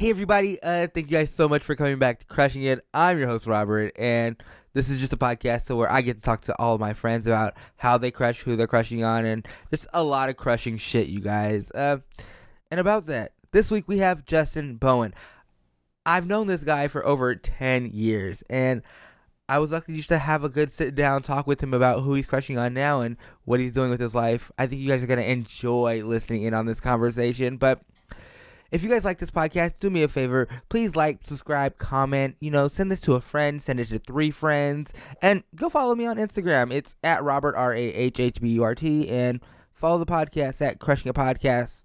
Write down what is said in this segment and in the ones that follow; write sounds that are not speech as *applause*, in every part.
Hey everybody, uh, thank you guys so much for coming back to Crushing It. I'm your host Robert, and this is just a podcast so where I get to talk to all my friends about how they crush, who they're crushing on, and just a lot of crushing shit, you guys. Uh, and about that, this week we have Justin Bowen. I've known this guy for over 10 years, and I was lucky just to have a good sit down talk with him about who he's crushing on now and what he's doing with his life. I think you guys are going to enjoy listening in on this conversation, but if you guys like this podcast, do me a favor. Please like, subscribe, comment, you know, send this to a friend, send it to three friends, and go follow me on Instagram. It's at Robert, R A H H B U R T, and follow the podcast at Crushing It Podcast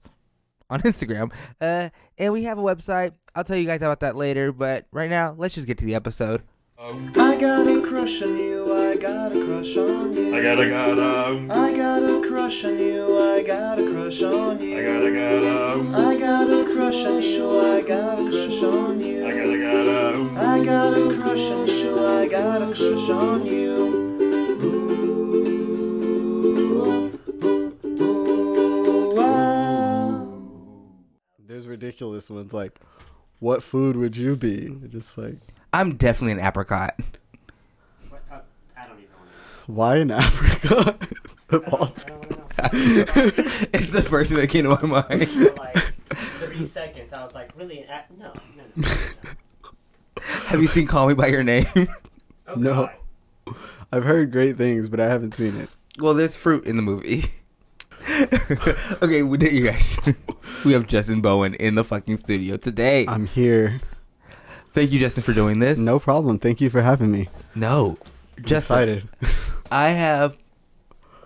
on *laughs* Instagram. Uh, and we have a website. I'll tell you guys about that later, but right now, let's just get to the episode. I got a crush on you, I got a crush on you. I gotta gotta, I got a crush on you, I got a crush on you. I gotta gotta, I got a crush on you, I got a crush on you. I gotta gotta. I got a crush on you, I got a crush on you. Ah. There's ridiculous ones like, what food would you be? Just like, I'm definitely an apricot. What, uh, I don't even want why in Africa? Of all to. I don't want to know. *laughs* it's the first thing that came to my mind. For like three seconds, I was like, really? An a- no, no, no. no. *laughs* Have you seen Call Me by Your Name? *laughs* Oh, No. God. I've heard great things, but I haven't seen it. Well, there's fruit in the movie. okay, we did you guys. we have Justin Bowen in the fucking studio today. I'm here. Thank you, Justin, for doing this. No problem. Thank you for having me. no, I'm Justin. excited. I have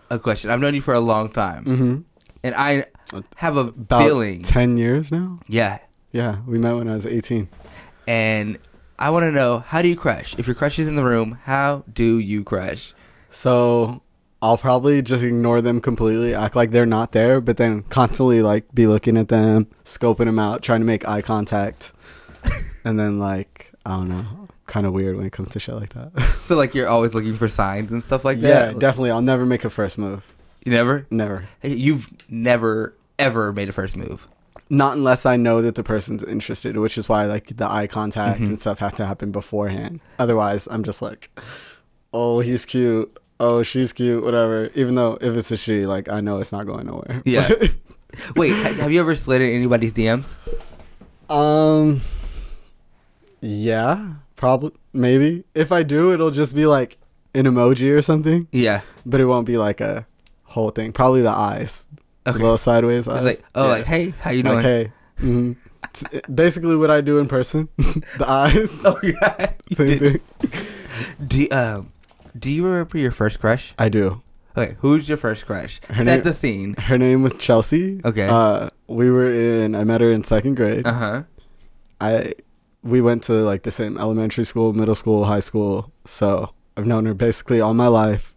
a question. I've known you for a long time, mm-hmm. and I have a About feeling. ten years now. yeah, Yeah, we met when I was 18. and I want to know how do you crush? If your crush is in the room, how do you crush? So I'll probably just ignore them completely, act like they're not there, but then constantly like be looking at them, scoping them out, trying to make eye contact, *laughs* and then like I don't know, kind of weird when it comes to shit like that. *laughs* So like you're always looking for signs and stuff like that. yeah, definitely. I'll never make a first move. You never. Never. Hey, You've never ever made a first move. Not unless I know that the person's interested, which is why like the eye contact Mhm. and stuff have to happen beforehand. Otherwise, I'm just like, oh, he's cute. Oh, she's cute. Whatever. Even though if it's a she, like I know it's not going nowhere. Yeah. *laughs* Wait, ha- have you ever slid in anybody's DMs? Um. Yeah, probably, maybe. If I do, it'll just be like an emoji or something, Yeah. but it won't be like a whole thing. Probably the eyes, Okay. the little sideways eyes. It's like, oh, Yeah. like, hey, how you doing? Like, hey. mhm. Basically, what I do in person, *laughs* the eyes, *laughs* Oh yeah. *laughs* Same did. thing. Do you, um, do you remember your first crush? I do. Okay, who's your first crush? Her Set name- the scene. Her name was Chelsea. Okay. Uh, we were in. I met her in second grade. Uh huh. I we went to like the same elementary school, middle school, high school. So I've known her basically all my life.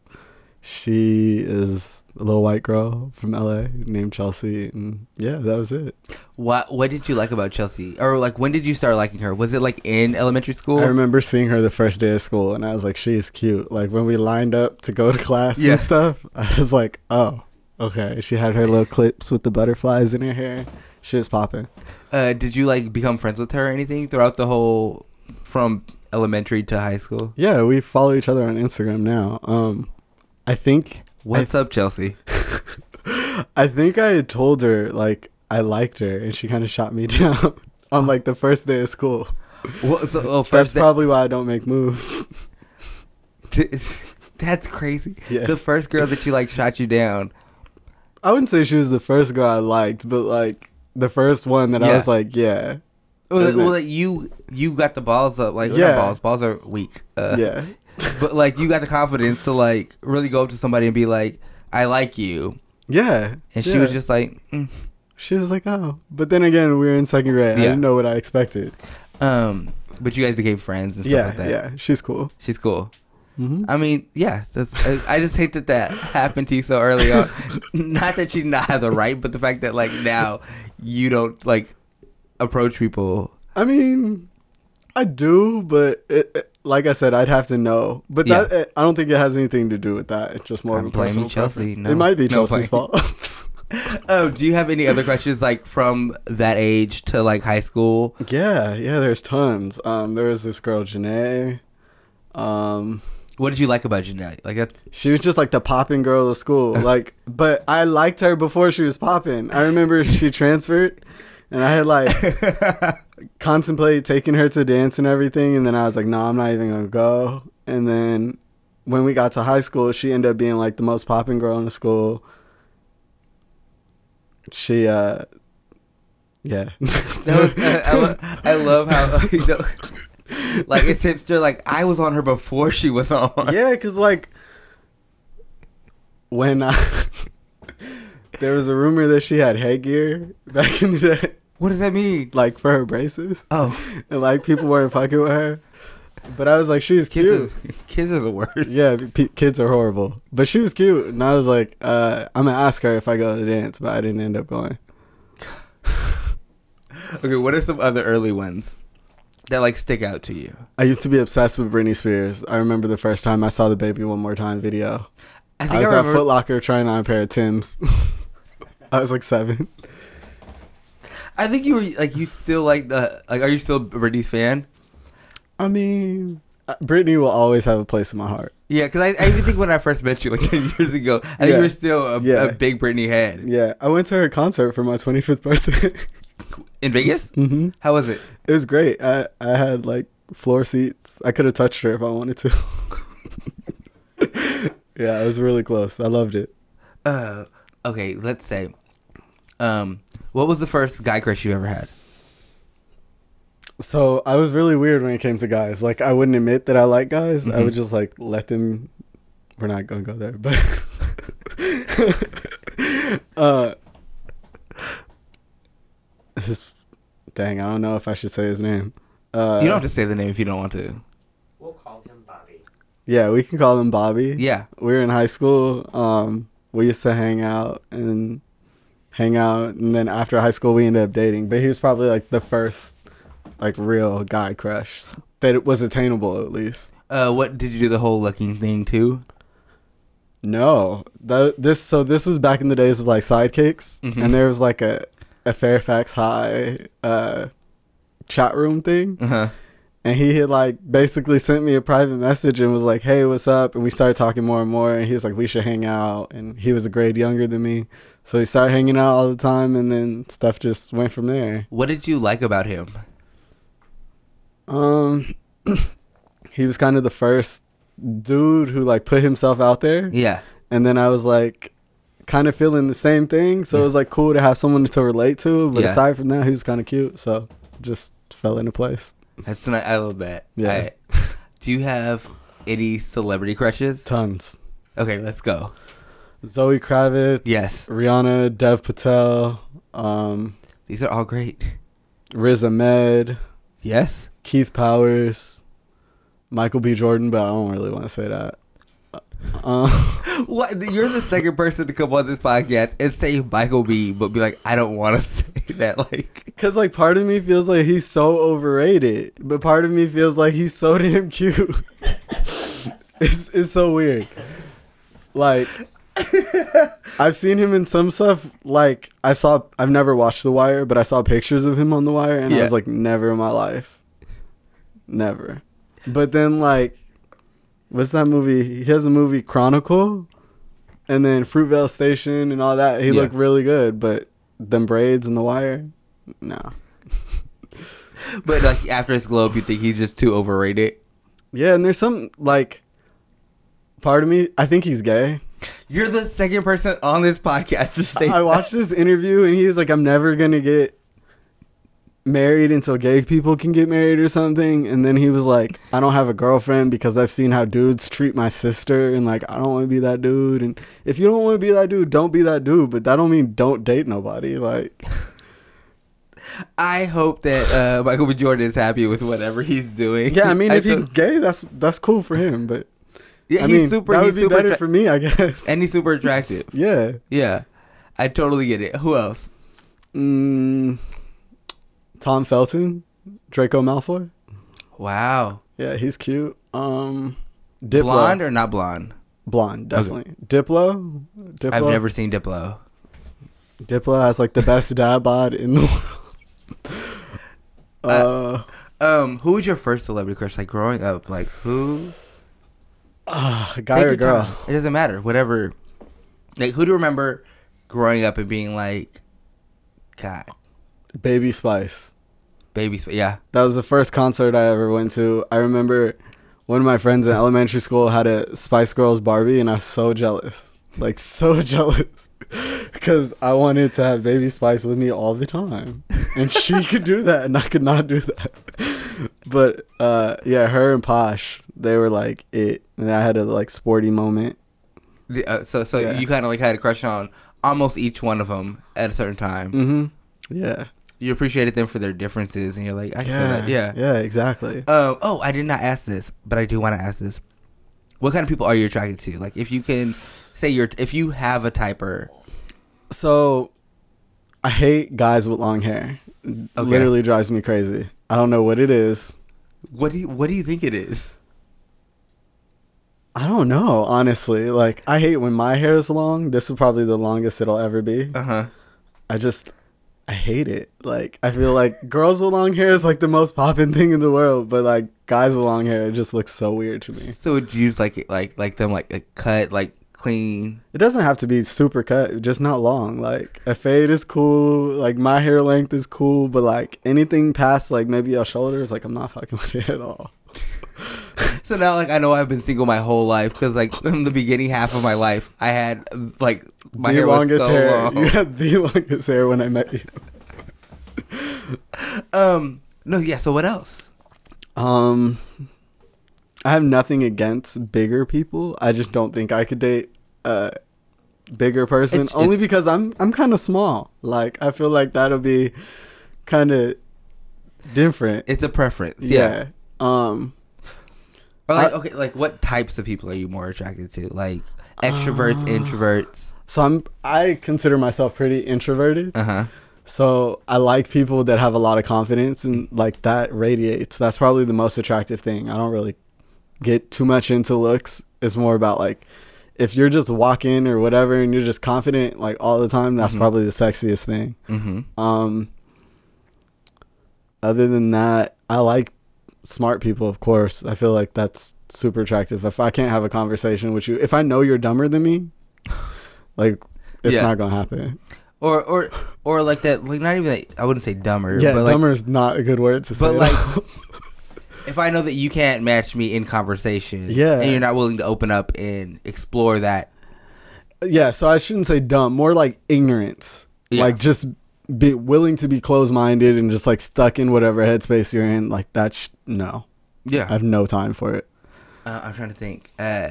She is a little white girl from LA named Chelsea, and yeah, that was it. What What did you like about Chelsea? Or like, when did you start liking her? Was it like in elementary school? I remember seeing her the first day of school, and I was like, she is cute. Like when we lined up to go to class Yeah. and stuff, I was like, oh, okay. She had her little clips with the butterflies in her hair. She was popping. Uh, did you like become friends with her or anything throughout the whole from elementary to high school? Yeah, we follow each other on Instagram now. Um, I think What's up, Chelsea? *laughs* I think I told her like I liked her, and she kind of shot me *laughs* down on like the first day of school. Well, so, oh, That's probably why I don't make moves. *laughs* That's crazy. Yeah. The first girl that you like shot you down. I wouldn't say she was the first girl I liked, but like the first one that I Yeah. was like, yeah, Well, Isn't it? well, like, you you got the balls up. Like, yeah, Yeah. balls. Balls are weak. Uh, yeah, *laughs* But like, you got the confidence to like really go up to somebody and be like, "I like you," yeah. and she yeah. was just like, mm. she was like, oh. But then again, we were in second grade. I Yeah. didn't know what I expected. um. But you guys became friends and stuff Yeah, like that. yeah. She's cool. She's cool. hmm I mean, yeah. That's. I, I just hate that that *laughs* happened to you so early on. *laughs* not that you did not have the right, but the fact that like now you don't like approach people. I mean, I do, but it, it- like I said, I'd have to know. But Yeah. that it, I don't think it has anything to do with that. It's just more I'm of a personal Chelsea. No. it might be No, Chelsea's blame- fault. *laughs* *laughs* oh, do you have any other questions like from that age to like high school? Yeah, yeah, there's tons. Um, there was this girl, Janae. Um, What did you like about Jeanette? Like that? she was just like the popping girl of school. *laughs* Like, but I liked her before she was popping. I remember she transferred, and I had like *laughs* contemplated taking her to dance and everything, and then I was like, no, I'm not even gonna go. And then when we got to high school, she ended up being like the most popping girl in the school. She, uh, yeah. I, I, lo- I love how *laughs* you know, *laughs* like it's hipster. Like I was on her before she was on. yeah, because like when I, *laughs* there was a rumor that she had headgear back in the day, What does that mean? like for her braces, Oh, and like people weren't fucking with her. But I was like, she's kids cute. are, *laughs* kids are the worst. Yeah, p- kids are horrible. But she was cute, and I was like, uh, I'm gonna ask her if I go to the dance, but I didn't end up going. Okay, what are some other early ones that like stick out to you? I used to be obsessed with Britney Spears. I remember the first time I saw the Baby One More Time video. I I, think I, was at remember. Foot Locker trying on a pair of Tims. *laughs* I was like seven. I think you were like you still like the like. Are you still a Britney's fan? I mean, uh, Britney will always have a place in my heart. Yeah, because I, I even think when I first met you like *laughs* ten years ago, I think Yeah. you were still a, Yeah. a big Britney head Yeah, I went to her concert for my 25th birthday. *laughs* in Vegas. hmm How was it? It was great. I I had like floor seats. I could have touched her if I wanted to. *laughs* yeah, it was really close. I loved it. Uh, okay, let's say, um, what was the first guy crush you ever had? So I was really weird when it came to guys. Like I wouldn't admit that I like guys. I Mhm. would just like let them. We're not gonna go there, but. *laughs* uh. His, dang, I don't know if I should say his name. Uh, you don't have to say the name if you don't want to. We'll call him Bobby. Yeah, we can call him Bobby. Yeah. we were in high school. Um, we used to hang out and hang out, and then after high school, we ended up dating. But he was probably like the first, like real guy crush that it was attainable at least. Uh, what did you do the whole looking thing too? No, the, this so this was back in the days of like sidekicks, Mhm. and there was like a a Fairfax High uh chat room thing, Uh huh. and he had like basically sent me a private message and was like, "Hey, what's up?" And we started talking more and more, and he was like, "We should hang out." And he was a grade younger than me, so we started hanging out all the time, and then stuff just went from there. What did you like about him? Um, *clears throat* he was kind of the first dude who like put himself out there, Yeah. and then I was like, kind of feeling the same thing. So it was like cool to have someone to relate to. But Yeah. aside from that, he was kind of cute, so just fell into place. That's not, I love that. Yeah. I- do you have any celebrity crushes? Tons. Okay, let's go. Zoe Kravitz, Yes. Rihanna, Dev Patel, um, These are all great. Riz Ahmed, Yes. Keith Powers, Michael B. Jordan, but I don't really want to say that. Uh, *laughs* What? You're the second person to come on this podcast and say Michael B, but be like, I don't want to *laughs* say that. Like, Cause like part of me feels like he's so overrated, but part of me feels like he's so *laughs* damn cute. it's it's so weird. Like I've seen him in some stuff. Like I saw, I've never watched The Wire, but I saw pictures of him on The Wire, and I was like, never in my life, never. But then like, what's that movie? He has a movie Chronicle, and then Fruitvale Station and all that. He Yeah. looked really good, but them braids and The Wire, no. *laughs* but like after his globe, you think he's just too overrated. Yeah, and there's some like part of me. I think he's gay. You're the second person on this podcast to say. I that. watched this interview and he was like, "I'm never gonna get married until gay people can get married or something." And then he was like, "I don't have a girlfriend because I've seen how dudes treat my sister, and like I don't want to be that dude. And if you don't want to be that dude, don't be that dude. But that don't mean don't date nobody. Like, *laughs* I hope that uh, Michael B. Jordan is happy with whatever he's doing. yeah, I mean, *laughs* if he's gay, that's that's cool for him. But yeah, I he's mean, super. that he's would be better attra- for me, I guess. and he's super attractive. *laughs* yeah. Yeah, I totally get it. Who else? Mm, Tom Felton, Draco Malfoy. Wow, Yeah, he's cute. Um, Diplo. blonde or not blonde? blonde, definitely. Diplo. Diplo. I've never seen Diplo. Diplo has like the best dad bod in the world. Uh, Um, who was your first celebrity crush? Like growing up, like who? uh, guy or girl? time. It doesn't matter. Whatever. Like who do you remember growing up and being like, God, Baby Spice. baby, Spice, yeah. That was the first concert I ever went to. I remember one of my friends in elementary school had a Spice Girls Barbie, and I was so jealous. Like, so *laughs* jealous. Because I wanted to have Baby Spice with me all the time. And she *laughs* could do that, and I could not do that. But, uh, yeah, her and Posh, they were like it. And I had a, like, sporty moment. Uh, so, so Yeah. you kind of like had a crush on almost each one of them at a certain time. Mm hmm. Yeah. You appreciated them for their differences, and you're like, I feel Yeah. that. Yeah. Yeah, exactly. Um. Oh, I did not ask this, but I do want to ask this. What kind of people are you attracted to? Like, if you can say you're, if you have a typer, So, I hate guys with long hair. Okay. Literally drives me crazy. I don't know what it is. what do you, what do you think it is? I don't know, honestly. Like, I hate when my hair is long. This is probably the longest it'll ever be. Uh huh. I just, I hate it. Like, I feel like girls with long hair is like the most popping thing in the world, but like guys with long hair, it just looks so weird to me. So would you use like like like them like, like cut like clean? It doesn't have to be super cut, just not long. Like, a fade is cool. Like, my hair length is cool, but like anything past like maybe your shoulders, like, I'm not fucking *laughs* with it at all. So now like I know I've been single my whole life because like in the beginning half of my life I had like my the hair was longest so hair. long. *laughs* You had the longest hair when I met you. Um. No. Yeah. So what else? Um, I have nothing against bigger people. I just don't think I could date a bigger person It's- only because I'm I'm kind of small. Like I feel like that'll be kind of different. It's a preference. Yeah. yeah. Um. Or like I- okay, like what types of people are you more attracted to? Like extroverts, Uh, introverts. So I'm I consider myself pretty introverted. Uh huh. So I like people that have a lot of confidence and like that radiates. That's probably the most attractive thing. I don't really get too much into looks. It's more about like if you're just walking or whatever and you're just confident like all the time, that's Mhm. probably the sexiest thing. Mm-hmm. Um other than that, I like smart people, of course. I feel like that's super attractive. If I can't have a conversation with you, if I know you're dumber than me, *laughs* like it's Yeah. not to happen. Or or or like that. Like not even. That, I wouldn't say dumber. Yeah, but like, dumber is not a good word to say. But like, *laughs* if I know that you can't match me in conversation, Yeah. and you're not willing to open up and explore that, Yeah, so I shouldn't say dumb, more like ignorance. Yeah. Like just be willing to be closed minded and just like stuck in whatever headspace you're in. Like that's no. yeah. I have no time for it. Uh, I'm trying to think. Uh,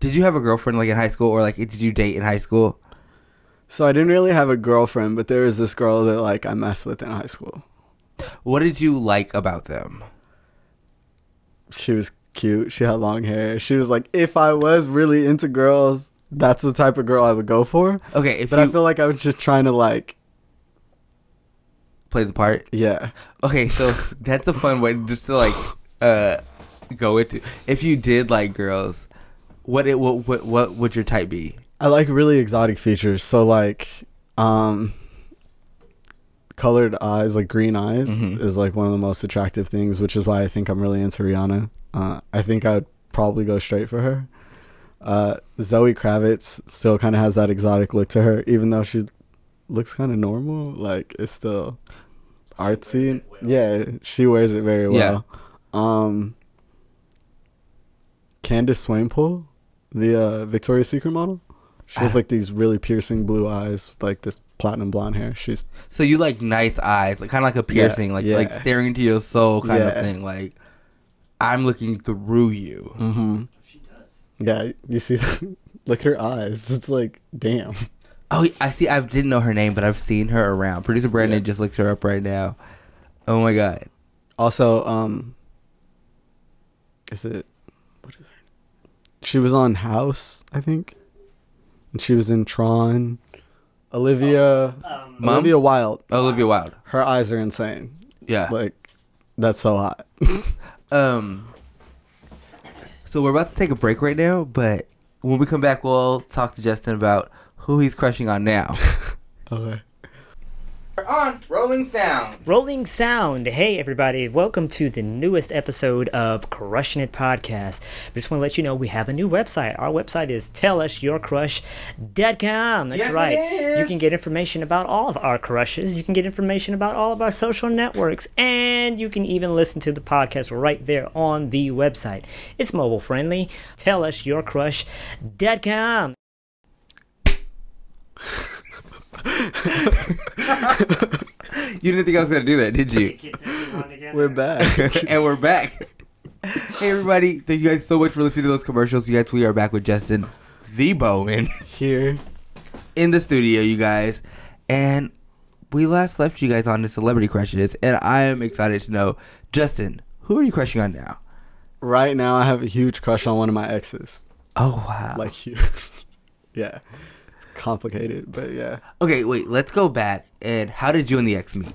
did you have a girlfriend like in high school, or like did you date in high school? So I didn't really have a girlfriend, but there was this girl that like I messed with in high school. What did you like about them? She was cute. She had long hair. She was like, if I was really into girls, that's the type of girl I would go for. Okay, if but you I feel like I was just trying to like, play the part. yeah. Okay, so *laughs* that's a fun way just to like uh go into. If you did like girls, what it what what, what would your type be? I like really exotic features. So like um colored eyes, like green eyes Mhm. is like one of the most attractive things, which is why I think I'm really into Rihanna. Uh I think I'd probably go straight for her. Uh Zoe Kravitz still kind of has that exotic look to her even though she looks kind of normal, like it's still artsy. it well. Yeah, she wears it very well. Yeah. well. Um Candice Swanepoel, the uh, Victoria's Secret model. She has Ah. like these really piercing blue eyes, with, like this platinum blonde hair. She's So you like nice eyes, like kind of like a piercing, like yeah. like staring into your soul kind of thing. Like I'm looking through you. mm-hmm. She does. yeah. You see, *laughs* look at her eyes. It's like damn. Oh, I see. I didn't know her name, but I've seen her around. Producer Brandon Yeah. just looked her up right now. Oh my god. Also, um, is it what is her? She was on House, I think, and she was in Tron. Olivia, Um, Mom? Olivia Wilde. Olivia Wilde. Her eyes are insane. Yeah. Like, that's so hot. *laughs* Um. So we're about to take a break right now, but when we come back, we'll talk to Justin about who he's crushing on now. *laughs* Okay. We're on Rolling Sound. Rolling Sound. Hey, everybody. Welcome to the newest episode of Crushing It Podcast. I just want to let you know we have a new website. Our website is tellusyourcrush.com. That's Yes, it right. is. You can get information about all of our crushes. You can get information about all of our social networks. And you can even listen to the podcast right there on the website. It's mobile friendly. Tellusyourcrush.com. *laughs* You didn't think I was gonna do that, did you? We're back. *laughs* and we're back. Hey everybody, thank you guys so much for listening to those commercials. You guys, we are back with Justin the Bowman *laughs* Here. in the studio, you guys. And we last left you guys on the celebrity crushes, and I am excited to know, Justin, who are you crushing on now? Right now, I have a huge crush on one of my exes. Oh wow. Like, huge. yeah. Complicated, but yeah. okay, wait, let's go back and how did you and the ex meet?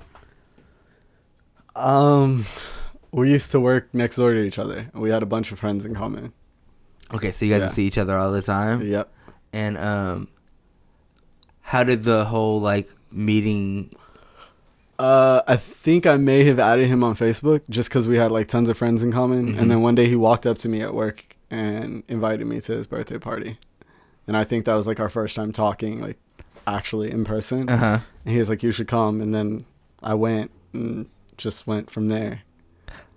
Um, we used to work next door to each other. and We had a bunch of friends in common. Okay, so you guys Yeah. see each other all the time. Yep. And um how did the whole like meeting Uh, I think I may have added him on Facebook just because we had like tons of friends in common. Mhm. And then one day he walked up to me at work and invited me to his birthday party. And I think that was like our first time talking, like actually in person. uh-huh And he was like, "You should come." And then I went and just went from there.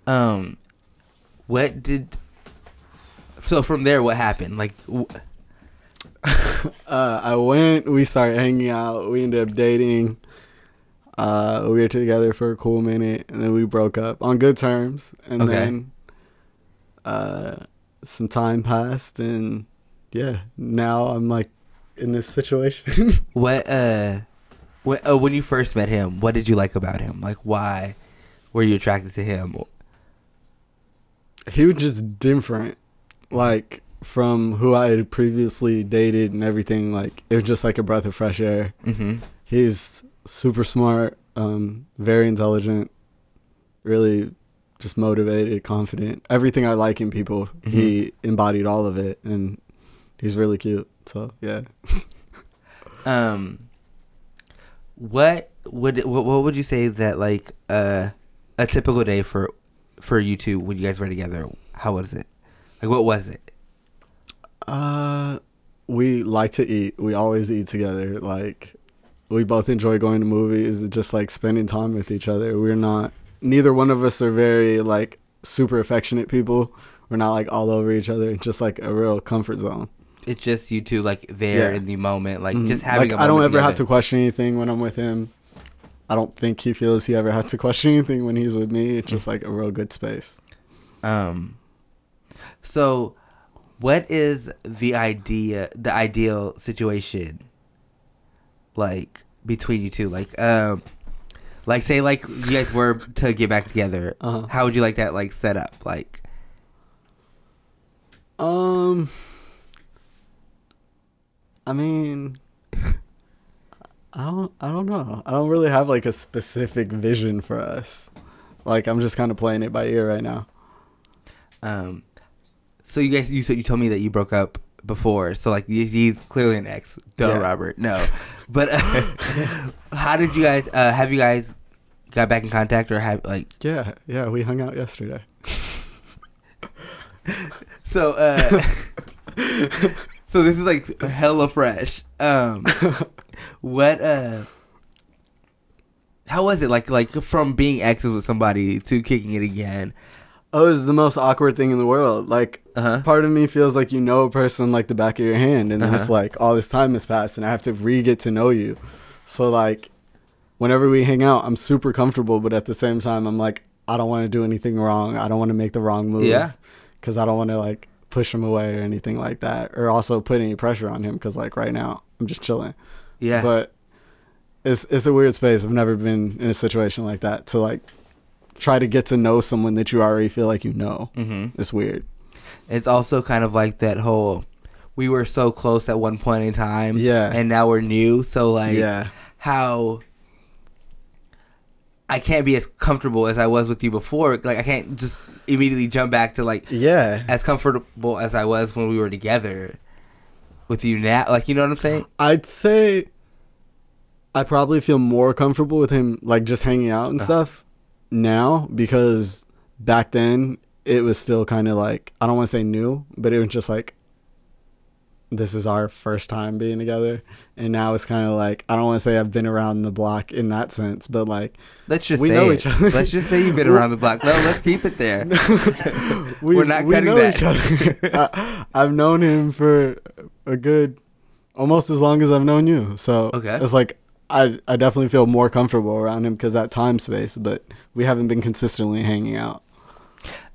um what did so from there what happened like w- *laughs* Uh, I went. We started hanging out. We ended up dating. Uh, we were together for a cool minute, and then we broke up on good terms. And Okay. then, uh, some time passed, and yeah, now I'm like in this situation. *laughs* what uh when, uh, when you first met him what did you like about him like why were you attracted to him he was just different, like from who I had previously dated and everything. Like it was just like a breath of fresh air. mm-hmm. He's super smart, um, very intelligent, really just motivated, confident. Everything I like in people, he embodied all of it, and he's really cute. So yeah, *laughs* um what would what, what would you say that like uh a typical day for for you two when you guys were together how was it like what was it uh, we like to eat. We always eat together. Like we both enjoy going to movies, and just like spending time with each other. We're not. Neither one of us are very like super affectionate people. We're not like all over each other. Just like a real comfort zone. It's just you two like there Yeah. in the moment like Mhm. just having like a I don't ever have to question anything when I'm with him. I don't think he feels he ever has to question anything when he's with me. It's just like a real good space. Um. So, what is the idea? The ideal situation, like between you two, like um, like say like you guys were to get back together. Uh-huh. How would you like that like set up? Like, Um, I mean, I don't, I don't know. I don't really have like a specific vision for us. Like I'm just kind of playing it by ear right now. um, so you guys, you said you told me that you broke up before. So like he's clearly an ex. Duh, Yeah. Robert. No, but uh, *laughs* how did you guys? Uh, have you guys got back in contact or have like? Yeah, yeah. We hung out yesterday. *laughs* So, uh, *laughs* so this is like hella fresh. Um, *laughs* what, uh, how was it like, like from being exes with somebody to kicking it again? Oh, it's the most awkward thing in the world. Like Uh huh. part of me feels like you know a person like the back of your hand and then it's Uh-huh. like all this time has passed and i have to re-get to know you so like whenever we hang out i'm super comfortable but at the same time i'm like i don't want to do anything wrong i don't want to make the wrong move Yeah. because i don't want to like push him away or anything like that or also put any pressure on him because like right now i'm just chilling Yeah. but it's it's a weird space i've never been in a situation like that to like try to get to know someone that you already feel like you know mm-hmm. it's weird It's also kind of like that whole, we were so close at one point in time. Yeah. And now we're new. So like, yeah how I can't be as comfortable as I was with you before. Like I can't just immediately jump back to like yeah as comfortable as I was when we were together with you now. Like you know what I'm saying? I'd say I probably feel more comfortable with him like just hanging out and Uh. stuff now because back then it was still kind of like I don't want to say new, but it was just like this is our first time being together, and now it's kind of like I don't want to say I've been around the block in that sense, but like Let's just We know it. each other. Let's just say you've been *laughs* around the block. No, let's keep it there. *laughs* we, We're not we cutting that. each other. I, I've known him for a good almost as long as I've known you, so Okay. it's like. I, I definitely feel more comfortable around him because that time space, but we haven't been consistently hanging out.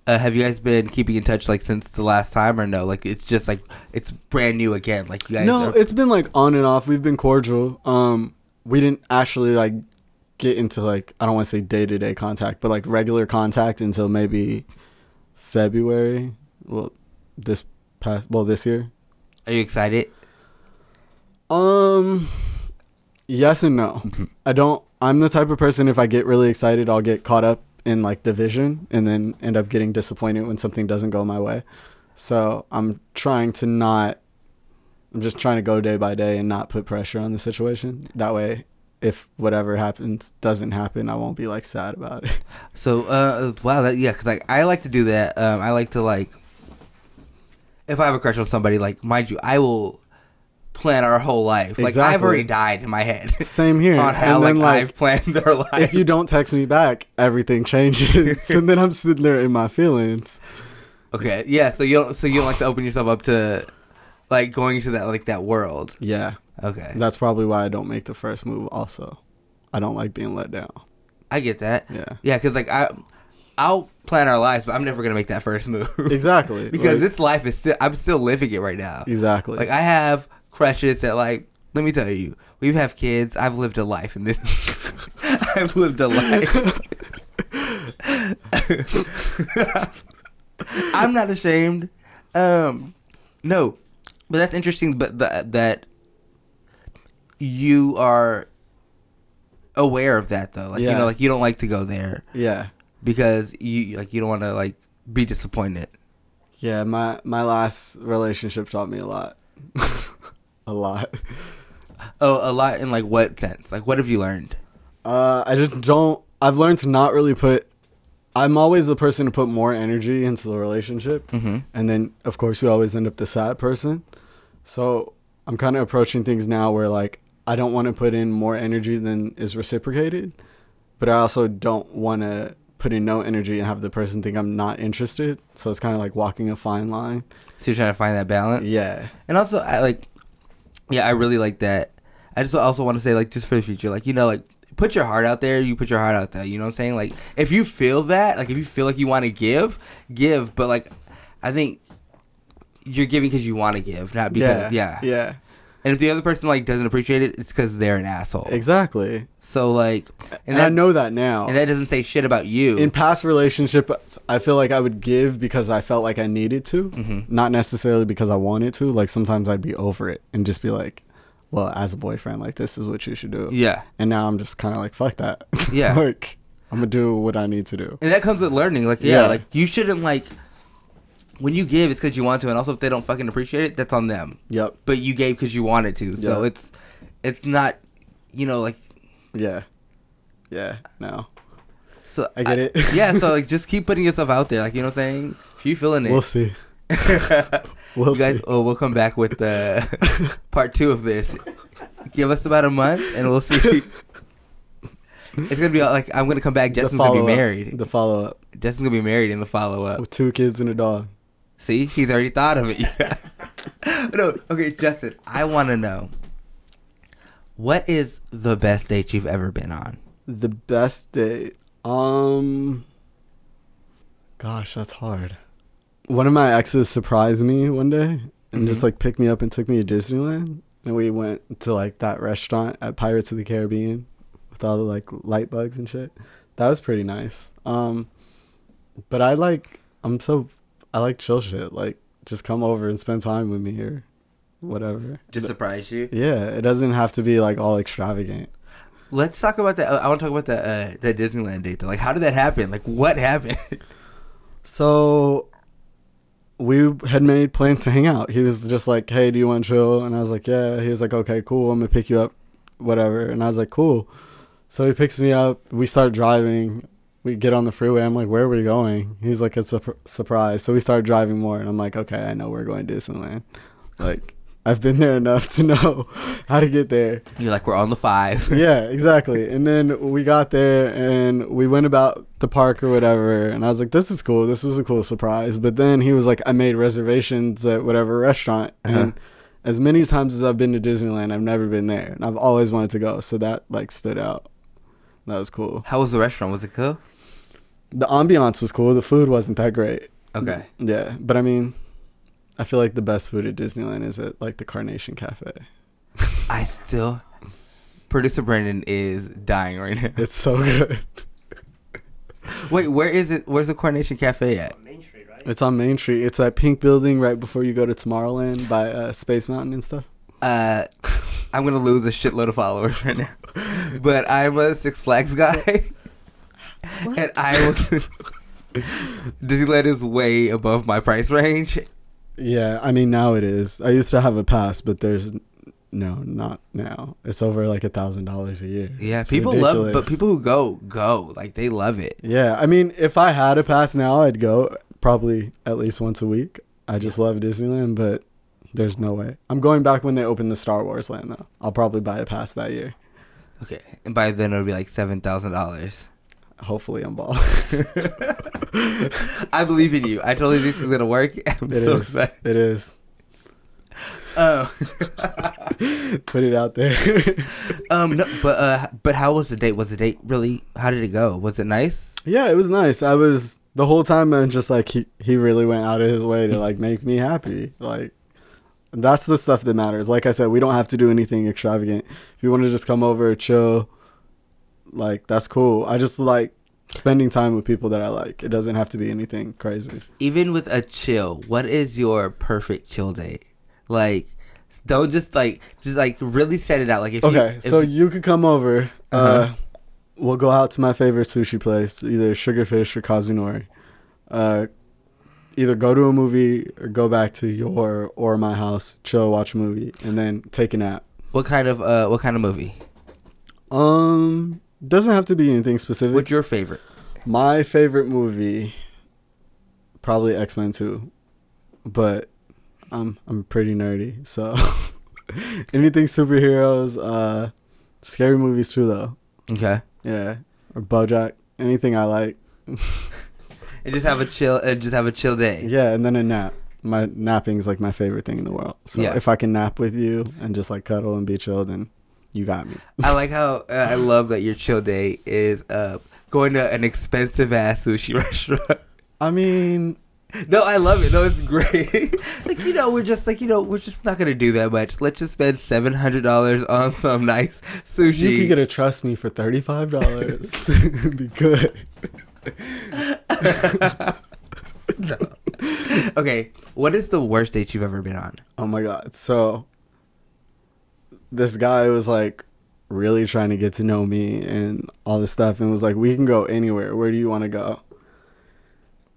Uh, have you guys been keeping in touch like since the last time, or no? Like it's just like it's brand new again. Like you guys. no, are, it's been like on and off. We've been cordial. Um, we didn't actually like get into like I don't want to say day to day contact, but like regular contact until maybe February. Well, this past well this year. are you excited? Um, yes and no. Mm-hmm. I don't. I'm the type of person if I get really excited, I'll get caught up in like the vision and then end up getting disappointed when something doesn't go my way. So I'm trying to not. I'm just trying to go day by day and not put pressure on the situation. That way, if whatever happens doesn't happen, I won't be like sad about it. *laughs* So, uh, wow, that yeah, cuz like I like to do that. Um, I like to like, if I have a crush on somebody, like mind you, I will plan our whole life. Like I've already died in my head *laughs* Same here. on how like, like, I've planned their life. if you don't text me back, everything *laughs* changes, and then I'm sitting there in my feelings. okay, yeah, so you don't, so you don't like to open yourself up to like going to that like that world. Yeah. Okay, That's probably why I don't make the first move. Also, I don't like being let down. I get that. Yeah, Yeah, because like I, I'll plan our lives, but I'm never gonna make that first move. *laughs* exactly. because Like, this life is still I'm still living it right now. exactly. Like I have crushes that like let me tell you, we have kids. I've lived a life in this. *laughs* I've lived a life. *laughs* I'm not ashamed. Um, no, but that's interesting. But the, that you are aware of that though. Like you know, like you don't like to go there yeah, because you like you don't want to like be disappointed. yeah. My my last relationship taught me a lot, *laughs* a lot. Oh, a lot in like what sense? Like what have you learned? Uh, I just don't. I've learned to not really put. I'm always the person to put more energy into the relationship, Mm-hmm. and then of course you always end up the sad person. So I'm kind of approaching things now where like I don't want to put in more energy than is reciprocated, but I also don't want to put in no energy and have the person think I'm not interested. So it's kind of like walking a fine line. So you're trying to find that balance. Yeah. And also, I like, yeah, I really like that. I just also want to say, like, just for the future, like, you know, like, put your heart out there. You put your heart out there. You know what I'm saying? Like, if you feel that, like, if you feel like you want to give, give. But like, I think you're giving because you want to give, not because yeah. Yeah. And if the other person like doesn't appreciate it, it's because they're an asshole. Exactly. So like, And, I know that now. and that doesn't say shit about you. in past relationships, I feel like I would give because I felt like I needed to, Mhm. not necessarily because I wanted to. Like sometimes I'd be over it and just be like, "Well, as a boyfriend, like this is what you should do." yeah. And now I'm just kind of like, "Fuck that." Yeah. *laughs* like I'm gonna do what I need to do. And that comes with learning. Like, yeah, Yeah. like you shouldn't like when you give, it's because you want to, and also if they don't fucking appreciate it, that's on them. Yep. But you gave because you wanted to, so Yeah. it's it's not, you know, like Yeah. Yeah. No. so. I get it. *laughs* yeah, so like *laughs* just keep putting yourself out there, like you know what I'm saying. If you feeling it, We'll see. *laughs* We'll you guys, see. oh, we'll come back with the part two of this. Give us about a month, and we'll see. It's gonna be like I'm gonna come back. Justin's gonna be follow-up. married. The follow up Justin's gonna be married in the follow up. with two kids and a dog. See, he's already thought of it. *laughs* no, okay, Justin. I want to know what is the best date you've ever been on. The best date. Um Gosh, that's hard. One of my exes surprised me one day and just Mhm. like picked me up and took me to Disneyland. And we went to like that restaurant at Pirates of the Caribbean with all the like light bugs and shit. That was pretty nice. Um but I like I'm so I like chill shit. Like just come over and spend time with me or whatever. Just surprise you. yeah, it doesn't have to be like all extravagant. Let's talk about that. I want to talk about that uh, that Disneyland date. Though. Like, how did that happen? Like, what happened? *laughs* So we had made plans to hang out. He was just like, "Hey, do you want to chill?" And I was like, "Yeah." He was like, "Okay, cool. I'm gonna pick you up whatever. And I was like, cool. So he picks me up. We start driving. We get on the freeway. I'm like, where are we going? He's like, it's a pr- surprise. So we start driving more, and I'm like, okay, I know we're going to Disneyland. Like, I've been there enough to know *laughs* how to get there. You're like, we're on the five. *laughs* yeah, exactly. And then we got there and we went about the park or whatever. And I was like, this is cool. This was a cool surprise. But then he was like, I made reservations at whatever restaurant. And Uh-huh. as many times as I've been to Disneyland, I've never been there. And I've always wanted to go. So that like stood out. That was cool. How was the restaurant? Was it cool? The ambiance was cool. The food wasn't that great. Okay. Yeah. But I mean, I feel like the best food at Disneyland is at like the Carnation Cafe. I still. Producer Brandon is dying right now. It's so good. Wait, where is it? Where's the Coronation Cafe at? Main Street, right? It's on Main Street. It's that pink building right before you go to Tomorrowland by uh, Space Mountain and stuff. Uh, I'm gonna lose a shitload of followers right now. *laughs* But I'm a Six Flags guy, and I was. Disneyland is way above my price range. Yeah, I mean now it is. I used to have a pass, but there's no, not now. It's over like a thousand dollars a year. Yeah, It's people love, but people who go go like they love it. Yeah, I mean, if I had a pass now, I'd go probably at least once a week. I just love Disneyland, but there's no way. I'm going back when they open the Star Wars land though. I'll probably buy a pass that year. Okay, and by then it'll be like seven thousand dollars. Hopefully, I'm ball. *laughs* I believe in you. I totally think this is gonna work. *laughs* I'm It so is. excited. It is. Oh, *laughs* Put it out there. um, no, but uh, but how was the date? Was the date really? How did it go? Was it nice? Yeah, it was nice. I was the whole time. Was just like he he really went out of his way to like make me happy. Like that's the stuff that matters. Like I said, we don't have to do anything extravagant. If you want to just come over, chill, like that's cool. I just like spending time with people that I like. It doesn't have to be anything crazy. Even with a chill, what is your perfect chill date? Like, don't just like just like really set it out. Like if Okay, you, if, so you could come over. uh Uh-huh. we'll go out to my favorite sushi place, either Sugarfish or Kazunori. Uh, either go to a movie or go back to your or my house, chill, watch a movie, and then take a nap. what kind of uh what kind of movie? Um, doesn't have to be anything specific. What's your favorite? my favorite movie, probably X Men Two, but I'm I'm pretty nerdy, so *laughs* anything superheroes, uh, scary movies too though. Okay, Yeah, or BoJack, anything I like. *laughs* and just have a chill and just have a chill day. Yeah, and then a nap. My napping's like my favorite thing in the world. So Yeah. if I can nap with you and just like cuddle and be chill, then you got me. I like how uh, I love that your chill day is uh going to an expensive ass sushi *laughs* restaurant. I mean, No, I love it. No, it's great. *laughs* like you know, we're just like you know, we're just not gonna do that much. Let's just spend seven hundred dollars on some nice sushi. you could get a trust me for thirty five dollars. *laughs* be good. No. okay, what is the worst date you've ever been on? Oh my god. So this guy was like really trying to get to know me and all this stuff and was like, We can go anywhere. Where do you want to go?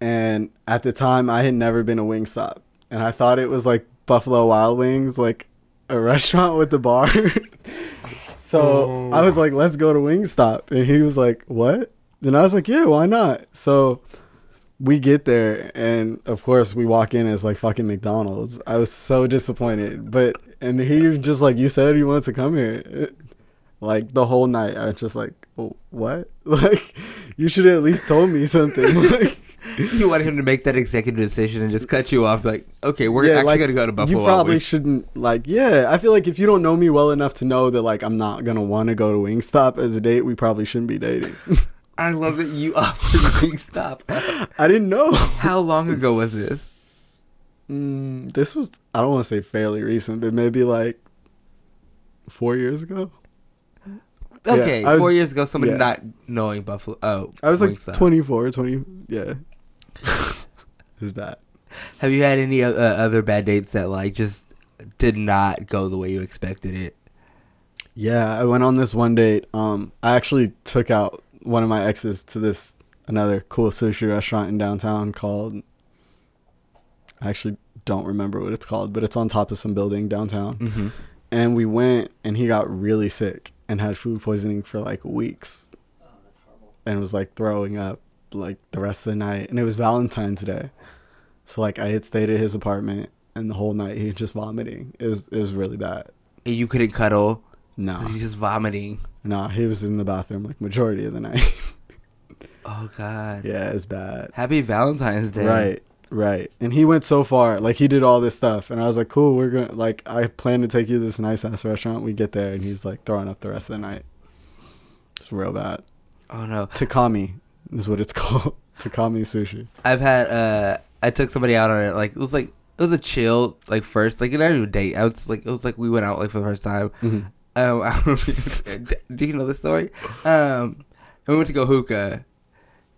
And at the time I had never been to Wingstop. And I thought it was like Buffalo Wild Wings, like a *laughs* restaurant with a bar. *laughs* so I was oh. like, Let's go to Wingstop. And he was like, What? And I was like, Yeah, why not? So we get there and of course we walk in as like fucking McDonald's. I was so disappointed. But and he just like you said you wanted to come here. Like the whole night I was just like what? *laughs* Like you should have at least told me something. *laughs* like You wanted him to make that executive decision and just cut you off. Like, okay, we're actually like, gonna go to Buffalo. You probably shouldn't like yeah, I feel like if you don't know me well enough to know that like I'm not gonna wanna go to Wingstop as a date, we probably shouldn't be dating. *laughs* I love that you *laughs* offered Wingstop. *laughs* I didn't know. How long ago was this? Mm, this was I don't want to say fairly recent, but maybe like four years ago. Yeah, Okay, was- four years ago, somebody yeah. not knowing Buffalo. Oh, I was like Wingstop. 24, 20. Yeah, *laughs* it was bad. Have you had any uh, other bad dates that like just did not go the way you expected it? Yeah, I went on this one date. Um, I actually took out one of my exes to this another cool sushi restaurant in downtown called. I actually don't remember what it's called, but it's on top of some building downtown. Mm-hmm. and we went, and he got really sick and had food poisoning for like weeks, and was like throwing up like the rest of the night. And it was Valentine's Day, so like I had stayed at his apartment, and the whole night he was just vomiting. It was it was really bad. And you couldn't cuddle. No, He's just vomiting. no, he was in the bathroom like majority of the night. *laughs* Oh God. yeah, it was bad. Happy Valentine's Day. Right, right. And he went so far, like he did all this stuff, and I was like, "Cool, we're gonna like I plan to take you to this nice ass restaurant." We get there, and he's like throwing up the rest of the night. It's real bad. Oh no. Takami is what it's *laughs* called. Takami sushi. I've had uh I took somebody out on it like it was like it was a chill like first like not even a date. I was like it was like we went out like for the first time. Mm-hmm. Um, *laughs* I don't know if you- do you know the story? Um, we went to go hookah,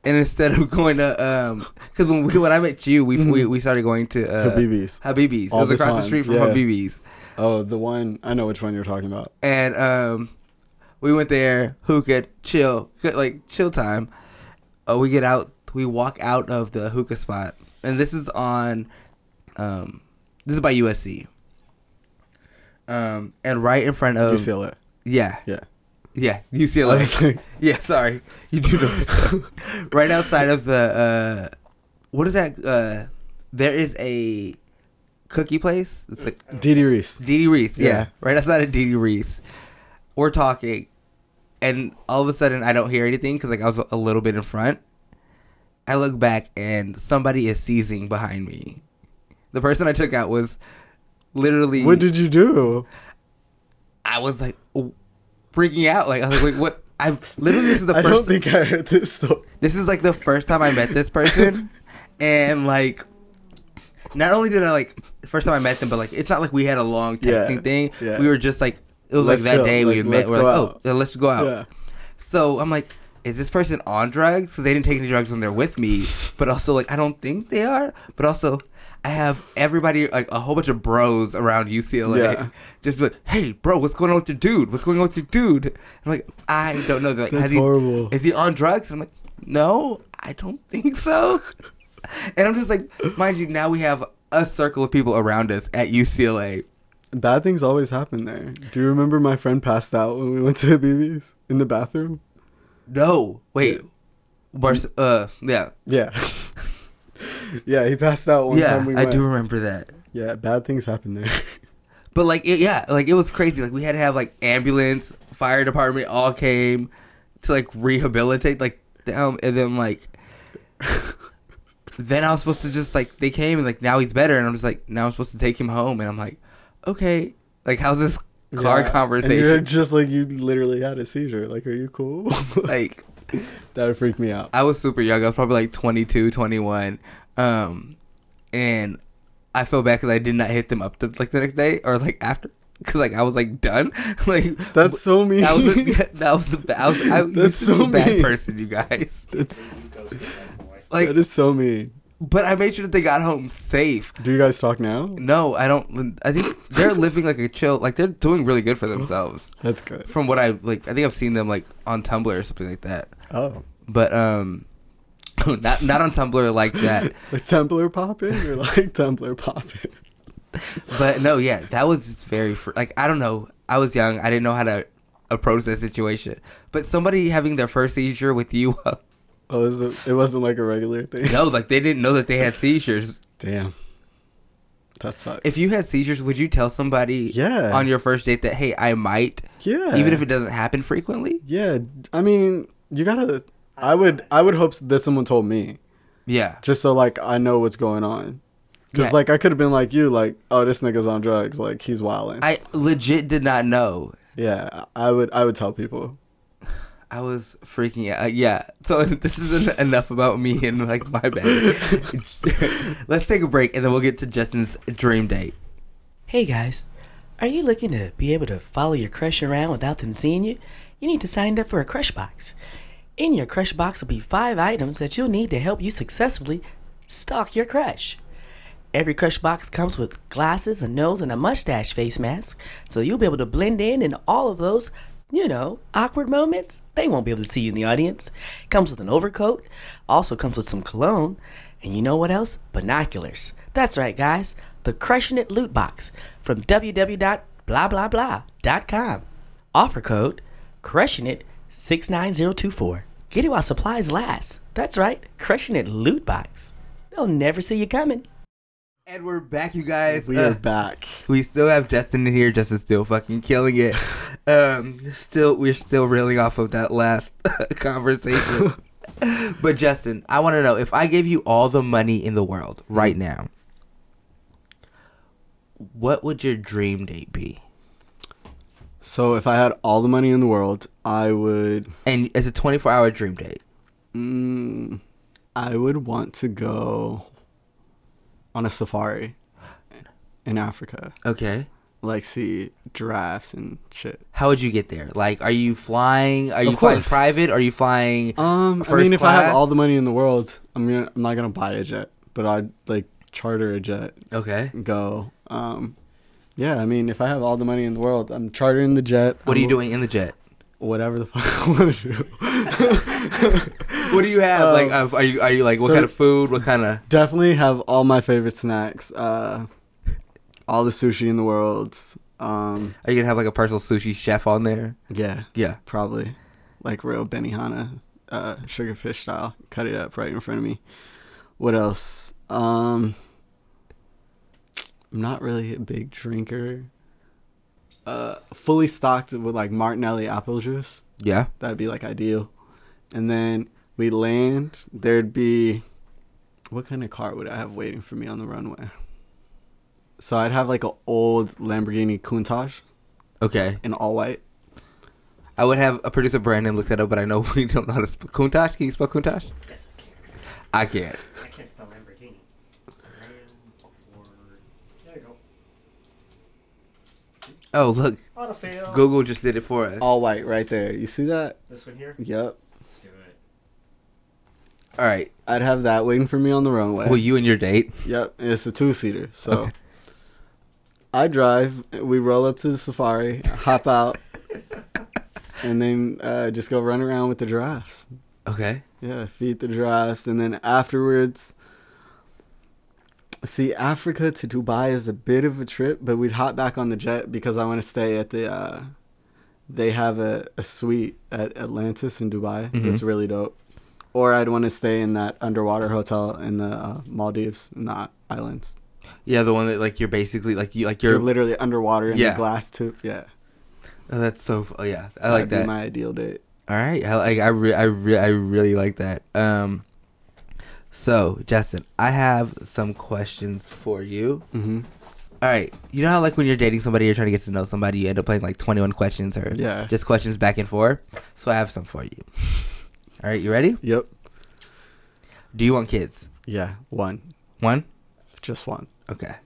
and instead of going to um, because when we when I met you, we we, we started going to uh, Habibis. Habibis. All it was across the street from yeah. Habibis, Oh, the one I know which one you're talking about. and um, we went there hookah, chill, like chill time. Uh, we get out, we walk out of the hookah spot, and this is on, um, this is by USC. Um, and right in front of UCLA. yeah, Yeah. Yeah, UCLA. *laughs* yeah, sorry. You do know *laughs* right outside of the uh what is that uh there is a cookie place. It's like Diddy Riese. Diddy Riese, yeah. Yeah. Right outside of Diddy Riese. We're talking and all of a sudden I don't hear anything cuz like I was a little bit in front. I look back and somebody is seizing behind me. The person I took out was literally What did you do? I was like freaking out. Like I was like, wait, what? I've literally this is the first. *laughs* I don't think I heard this story. this is like the first time I met this person, *laughs* and like, not only did I like first time I met them, but like it's not like we had a long Yeah, texting thing. yeah. We were just like it was Let's like that chill, day we like, had met. We're like, out. oh, yeah, let's go out. Yeah. So I'm like, is this person on drugs? Because they didn't take any drugs when they're with me. But also, like, I don't think they are. But also, I have everybody, like, a whole bunch of bros around UCLA. Yeah. Just be like, hey, bro, what's going on with your dude? What's going on with your dude? I'm like, I don't know. They're like, That's has he, horrible. Is he on drugs? I'm like, no, I don't think so. *laughs* and I'm just like, mind you, now we have a circle of people around us at UCLA. Bad things always happen there. Do you remember my friend passed out when we went to the BB's in the bathroom? No, wait. Bars- uh, yeah. Yeah. *laughs* *laughs* yeah, he passed out one yeah, time we I went. do remember that. Yeah, bad things happen there. *laughs* But like, it, yeah, like it was crazy. Like we had to have like ambulance, fire department all came to like rehabilitate like them, and then like, then I was supposed to just like they came and like now he's better, and I'm just like now I'm supposed to take him home, and I'm like, okay, like how's this car Yeah, And you're conversation? just like you literally had a seizure. Like, are you cool? *laughs* like that would freak me out. I was super young. I was probably like 22, 21. Um, and I feel bad because I did not hit them up the, like the next day or like after because like I was like done. *laughs* like That's so mean. that was a, that was a, I was I *laughs* That's used to be so a bad mean. person, you guys. *laughs* That's, Like, that is so mean. but I made sure that they got home safe. Do you guys talk now? No, I don't. I think they're living like a chill. Like they're doing really good for themselves. That's good. From what I like, I think I've seen them like on Tumblr or something like that. Oh. But um, *laughs* not not on Tumblr like that. *laughs* Like Tumblr popping or like Tumblr popping? But no, yeah, that was very fr- like I don't know. I was young. I didn't know how to approach that situation. But somebody having their first seizure with you, *laughs* Oh, is it, it wasn't like a regular thing. no, like they didn't know that they had seizures. Damn. That sucks. If you had seizures, would you tell somebody Yeah. on your first date that hey, I might, yeah. even if it doesn't happen frequently? Yeah. I mean, you gotta. I would. I would hope that someone told me, Yeah, just so like I know what's going on. Cause Yeah. like I could have been like you, like, oh, this nigga's on drugs, like he's wilding. I legit did not know. yeah, I would. I would tell people. *sighs* I was freaking out. Uh, yeah. So *laughs* this is en- enough about me and like my bad. *laughs* Let's take a break and then we'll get to Justin's dream date. Hey guys, are you looking to be able to follow your crush around without them seeing you? You need to sign up for a crush box. In your crush box will be five items that you'll need to help you successfully stalk your crush. Every crush box comes with glasses, a nose, and a mustache face mask, so you'll be able to blend in in all of those, you know, awkward moments. They won't be able to see you in the audience. Comes with an overcoat, also comes with some cologne, and you know what else? Binoculars. That's right, guys. The Crushing It Loot Box from blah blah blah dot com. Offer code crushing it six nine zero two four. Get it while supplies last. That's right, crushing it loot box. They'll never see you coming. And we're back, you guys. We Uh, are back. we still have Justin in here. Justin's still fucking killing it. *laughs* Um, still, we're still reeling off of that last *laughs* conversation. *laughs* but Justin, I want to know if I gave you all the money in the world right now, what would your dream date be? So if I had all the money in the world, I would. And it's a 24 hour dream date. Mm, I would want to go on a safari in Africa, Okay. like see giraffes and shit. How would you get there? Like, are you flying? Are you flying private? Are you flying? Um, I mean, if I have all the money in the world, I'm gonna, I'm not gonna buy a jet, but I'd like charter a jet, Okay. go. Um, yeah, I mean, if I have all the money in the world, I'm chartering the jet. What are you doing in the jet? Whatever the fuck I want to do. *laughs* What do you have? Um, like, uh, are you are you like what so- kind of food? What kind of? Definitely have all my favorite snacks. Uh, all the sushi in the world. Um, Are you gonna have like a personal sushi chef on there? yeah, Yeah. probably like real Benihana, uh, sugarfish style. Cut it up right in front of me. What else? Um, I'm not really a big drinker. Uh, fully stocked with like Martinelli apple juice. Yeah. That'd be like ideal. And then we land. There'd be what kind of car would I have waiting for me on the runway? So I'd have like an old Lamborghini Countach Okay. in all white. I would have a producer Brandon look that up, but I know *laughs* we don't know how to spell Countach. Can you spell Countach? Yes, I can. I can't. I can't spell Lamborghini. There you go. Oh look, Autofill. Google just did it for us. All white right there. You see that? This one here. Yep. Let's do it. All right. I'd have that waiting for me on the runway. Well, you and your date. Yep, it's a two seater. So Okay. I drive. We roll up to the safari, hop out, and then uh, just go run around with the giraffes. Okay. Yeah, feed the giraffes, and then afterwards. See, Africa to Dubai is a bit of a trip, but we'd hop back on the jet because I want to stay at the. Uh, they have a, a suite at Atlantis in Dubai. Mhm. That's really dope. Or I'd want to stay in that underwater hotel in the uh, Maldives, in the islands. Yeah, the one that like you're basically like you like You're, you're. literally underwater in Yeah. the glass tube. Yeah, oh, that's so. Oh yeah, I like That'd be that. my ideal date. All right, I like. I re- I re- I really like that. Um. So Justin, I have some questions for you. hmm All right, you know how like when you're dating somebody, you're trying to get to know somebody, you end up playing like 21 questions or Yeah. just questions back and forth. So I have some for you. *laughs* All right, you ready? Yep. Do you want kids? Yeah. One. One. Just one. Okay.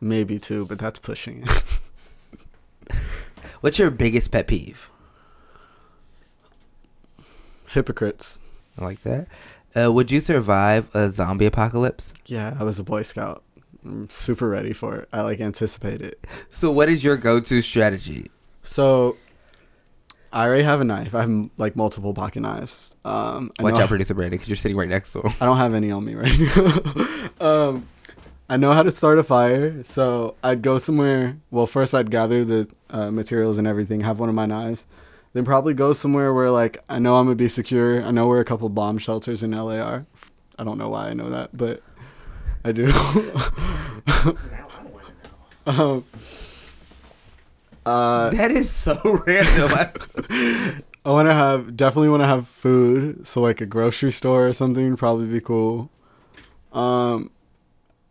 Maybe two, but that's pushing it. *laughs* What's your biggest pet peeve? Hypocrites. I like that. Uh, would you survive a zombie apocalypse? Yeah, I was a Boy Scout. I'm super ready for it. I like anticipate it. So, what is your go-to strategy? So, I already have a knife. I have like multiple pocket knives. Um, I Watch out, producer Brandon, because you're sitting right next to him. I don't have any on me right now. *laughs* um, I know how to start a fire, so I'd go somewhere. Well, first I'd gather the uh, materials and everything, have one of my knives, then probably go somewhere where like I know I'm gonna be secure. I know where a couple bomb shelters in LA are. I don't know why I know that, but I do. *laughs* Now I want to know. um, uh, that is so random. *laughs* *laughs* I want to have definitely want to have food, so like a grocery store or something would probably be cool. Um,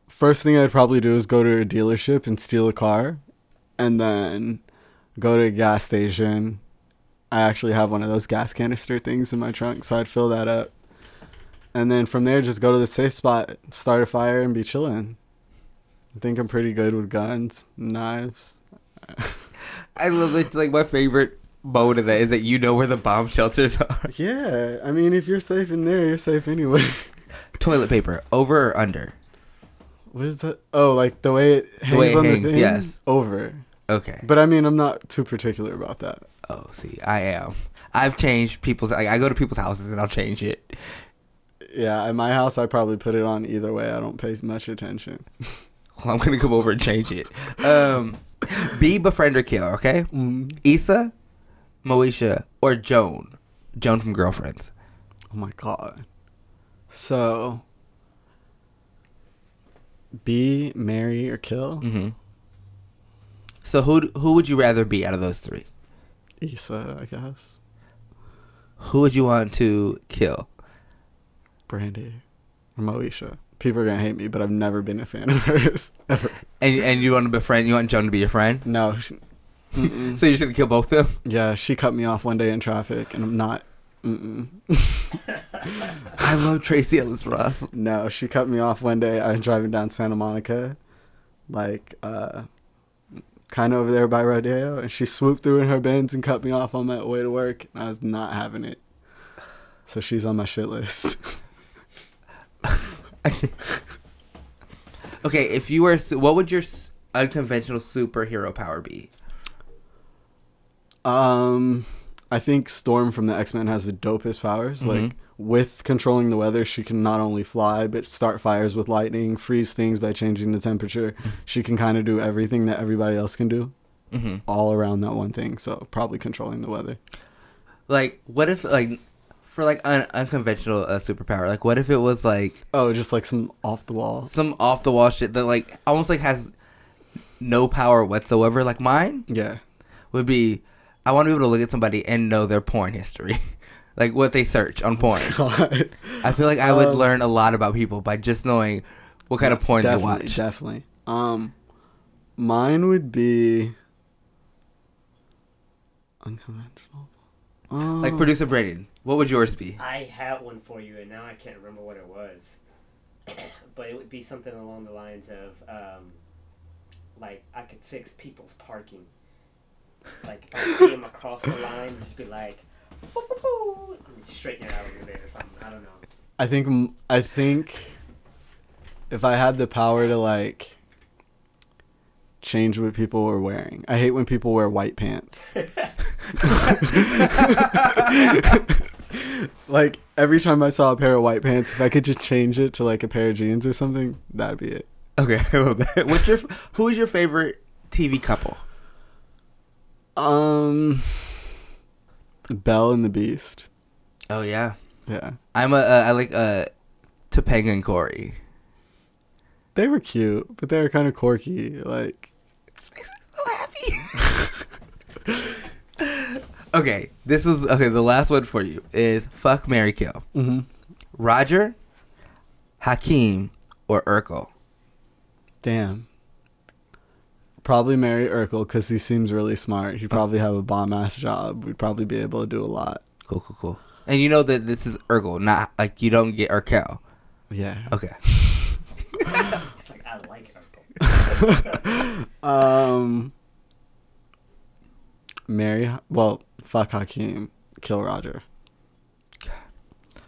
first thing I'd probably do is go to a dealership and steal a car, and then go to a gas station. I actually have one of those gas canister things in my trunk, so I'd fill that up, and then from there just go to the safe spot, start a fire, and be chilling. I think I'm pretty good with guns, knives. *laughs* I love it. Like my favorite moment of that is that you know where the bomb shelters *laughs* are. Yeah, I mean, if you're safe in there, you're safe anyway. *laughs* Toilet paper, over or under? What is that? Oh, like the way it hangs the way it on hangs, the thing? yes. Over. Okay. But I mean, I'm not too particular about that. Oh, see, I am. I've changed people's. Like, I go to people's houses and I'll change it. Yeah, at my house, I probably put it on either way. I don't pay much attention. *laughs* Well, I'm gonna come over and change it. Um, Be befriend or kill, okay? Mm. Issa, Moesha, or Joan. Joan from Girlfriends. Oh my god. So, be, marry, or kill? Mm-hmm. So who who would you rather be out of those three? Issa, I guess. Who would you want to kill? Brandy. Or Moesha. People are gonna hate me, but I've never been a fan *laughs* of hers. Ever. And and you want to befriend? You want Joan to be your friend? No. She. *laughs* So you're just gonna kill both of them? yeah, she cut me off one day in traffic, and I'm not. *laughs* I love Tracee Ellis Ross. No, she cut me off one day. I was driving down Santa Monica, like, uh, kind of over there by Rodeo, and she swooped through in her Benz and cut me off on my way to work, and I was not having it. So she's on my shit list. *laughs* Okay, if you were, what would your unconventional superhero power be? um, I think Storm from the X Men has the dopest powers. Mhm. Like, with controlling the weather, she can not only fly, but start fires with lightning, freeze things by changing the temperature. She can kind of do everything that everybody else can do, Mm-hmm. all around that one thing. So, probably controlling the weather. Like, what if like for like an unconventional uh, superpower? Like, what if it was like Oh, just like some off the wall. some off the wall shit that like almost like has no power whatsoever? Like mine Yeah. would be, I want to be able to look at somebody and know their porn history, *laughs* like what they search on porn. *laughs* God. I feel like I would Um, learn a lot about people by just knowing what kind of porn they watch. Definitely. Um, mine would be unconventional. Um, Like producer Braden, what would yours be? I have one for you, and now I can't remember what it was. *coughs* but it would be something along the lines of, um, like, I could fix people's parking. Like, if I see him across the line, just be like, straighten it out a little bit or something. I don't know. I think I think if I had the power to like change what people were wearing. I hate when people wear white pants. *laughs* *laughs* like every time I saw a pair of white pants, if I could just change it to like a pair of jeans or something, that'd be it. Okay, *laughs* what's your who is your favorite TV couple? Um, Belle and the Beast. Oh yeah, Yeah, I'm a uh, I like uh Topanga and Corey. they were cute, but they were kind of quirky. Like, This makes me so happy. *laughs* okay, this is okay. The last one for you is fuck Mary Kill. mm-hmm. Roger, Hakeem, or Urkel. damn. Probably marry Urkel because he seems really smart. He'd probably have a bomb ass job. We'd probably be able to do a lot. Cool, cool, cool. And you know that this is Urkel, not like you don't get Urkel. Yeah. Okay. *laughs* He's like, I like Urkel. *laughs* um. Marry. Well, fuck Hakeem. Kill Roger. God.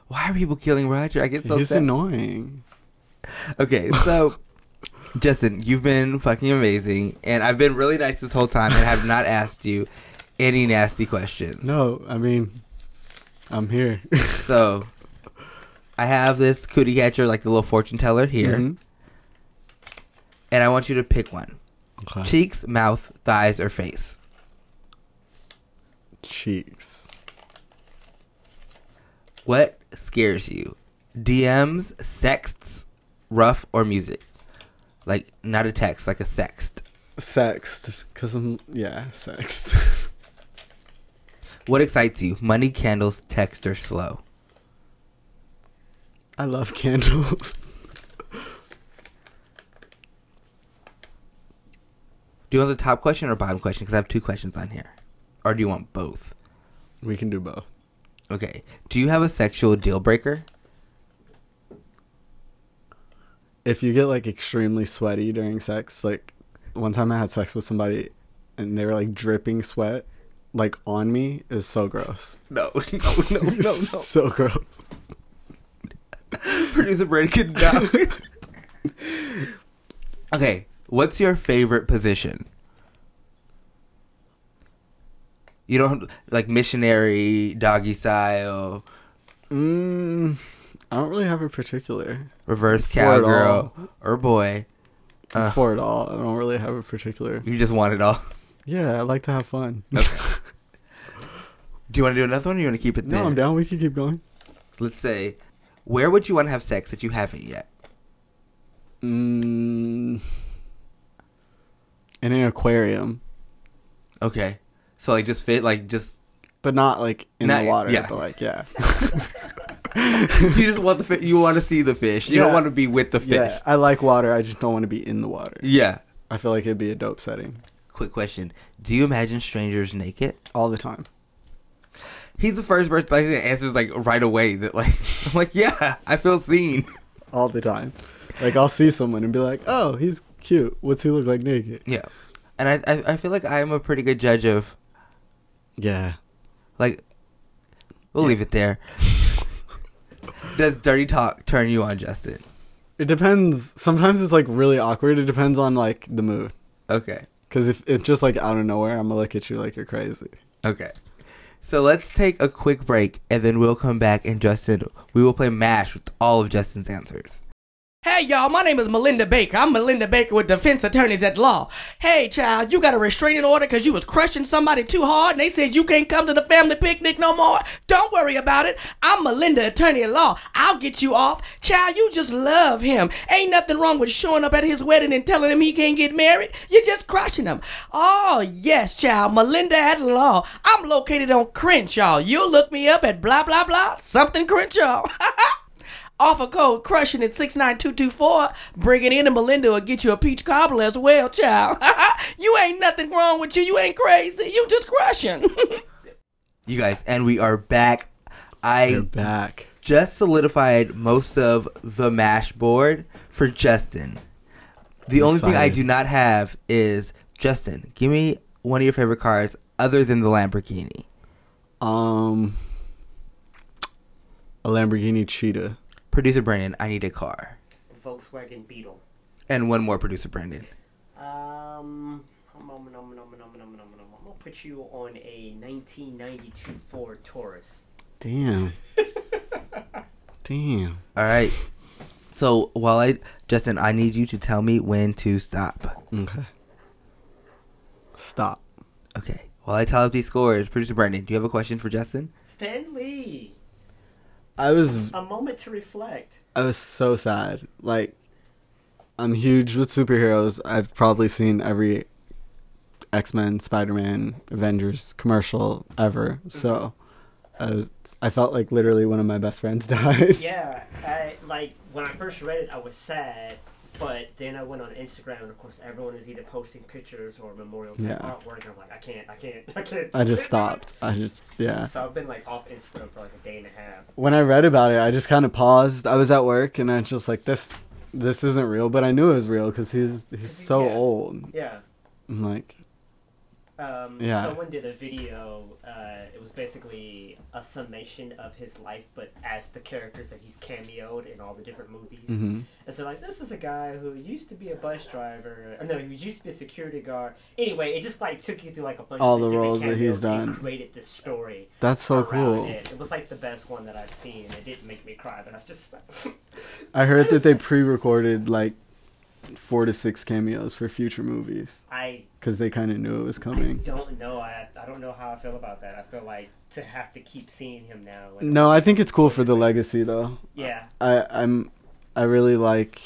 Why are people killing Roger? I get so He's sad. annoying. Okay, so *laughs* Justin, you've been fucking amazing, and I've been really nice this whole time and have not *laughs* asked you any nasty questions. No, I mean, I'm here. *laughs* So I have this cootie catcher, like the little fortune teller here, Mhm. and I want you to pick one: Okay. cheeks, mouth, thighs, or face. Cheeks. What scares you? DMs, sexts, rough, or music? Like not a text, like a sext. Sext. Cause I'm yeah, sext. What excites you? Money, candles, text, or slow? I love candles. Do you want the top question or bottom question? Because I have two questions on here. Or do you want both? we can do both. Okay. Do you have a sexual deal breaker? If you get like extremely sweaty during sex, like one time I had sex with somebody and they were like dripping sweat like on me, it was so gross. *laughs* No, no, no, *laughs* no, no. so gross. Producer Brady could not. *laughs* okay. What's your favorite position? You don't like missionary, doggy style, Mm, I don't really have a particular. reverse cowgirl, or boy. Uh. for it all. I don't really have a particular. You just want it all. Yeah, I like to have fun. Okay. *laughs* Do you want to do another one or you want to keep it there? no, I'm down. We can keep going. Let's say, where would you want to have sex that you haven't yet? Mm, in an aquarium, Okay. So like just fit like just but not like in Not- the water. yeah. But like, yeah, *laughs* *laughs* you just want the fi- you want to see the fish. You don't want to be with the fish. yeah. I like water. I just don't want to be in the water. Yeah. I feel like it'd be a dope setting Quick question: Do you imagine strangers naked? all the time. He's the first person I think that answers like right away. That like *laughs* I'm like yeah, I feel seen. all the time. Like I'll see someone and be like, "Oh, he's cute. What's he look like naked?" Yeah, and I I, I feel like I'm a pretty good judge of Yeah. like. We'll leave it there. Does dirty talk turn you on, Justin? It depends. Sometimes it's like really awkward. It depends on like the mood. Okay. Cause if it's just like out of nowhere, I'm gonna look at you like you're crazy. Okay. So let's take a quick break and then we'll come back and Justin we will play MASH with all of Justin's answers. Hey y'all, my name is Melinda Baker. I'm Melinda Baker with Defense Attorneys at Law. Hey child, you got a restraining order because you was crushing somebody too hard and they said you can't come to the family picnic no more? Don't worry about it. I'm Melinda Attorney at Law. I'll get you off. Child, you just love him. Ain't nothing wrong with showing up at his wedding and telling him he can't get married. You're just crushing him. Oh, yes, child. Melinda at Law. I'm located on Crenshaw. You'll look me up at blah, blah, blah. Something Crenshaw. *laughs* Offer code crushing at 69224. Bring it in and Melinda will get you a peach cobbler as well, child. *laughs* you ain't nothing wrong with you. You ain't crazy. You just crushing. *laughs* You guys, and we are back. I You're back. just solidified most of the MASH board for Justin. The I'm only thing I do not have is Justin, give me one of your favorite cars other than the Lamborghini. Um, a Lamborghini Cheetah. Producer Brandon, I need a car. Volkswagen Beetle. And one more, producer Brandon. Um, I'm, I'm, I'm, gonna put you on a 1992 Ford Taurus. Damn. *laughs* Damn. All right. So while I, Justin, I need you to tell me when to stop. Okay. Stop. Okay. While I tell up these scores, producer Brandon, do you have a question for Justin? Stan Lee. I was A moment to reflect. I was so sad. Like, I'm huge with superheroes. I've probably seen every X Men, Spider Man, Avengers commercial ever. Mm-hmm. So, I was I felt like literally one of my best friends *laughs* died. Yeah, I like when I first read it, I was sad, but then I went on Instagram, and of course, everyone is either posting pictures or memorial type Yeah. artwork. And I was like, I can't, I can't, *laughs* I can't. I just stopped. I just yeah. So I've been like off Instagram for like a day and a half. When I read about it, I just kind of paused. I was at work and I was just like this. This isn't real, but I knew it was real because he's he's so Yeah. old. Yeah. I'm like, Um, Yeah. Someone did a video. Uh, it was basically a summation of his life, but as the characters that he's cameoed in all the different movies. hmm And so, like, this is a guy who used to be a bus driver. No, he used to be a security guard. Anyway, it just like took you through like a bunch All of the different roles that he's done. created this story. that's so cool. It. it was like the best one that I've seen. It didn't make me cry, but I was just Like, *laughs* I heard that they pre-recorded like four to six cameos for future movies I because they kind of knew it was coming. I don't know. I I don't know how I feel about that. I feel like to have to keep seeing him now. Like, No, I think it's cool for the legacy though. Yeah. I I'm I really like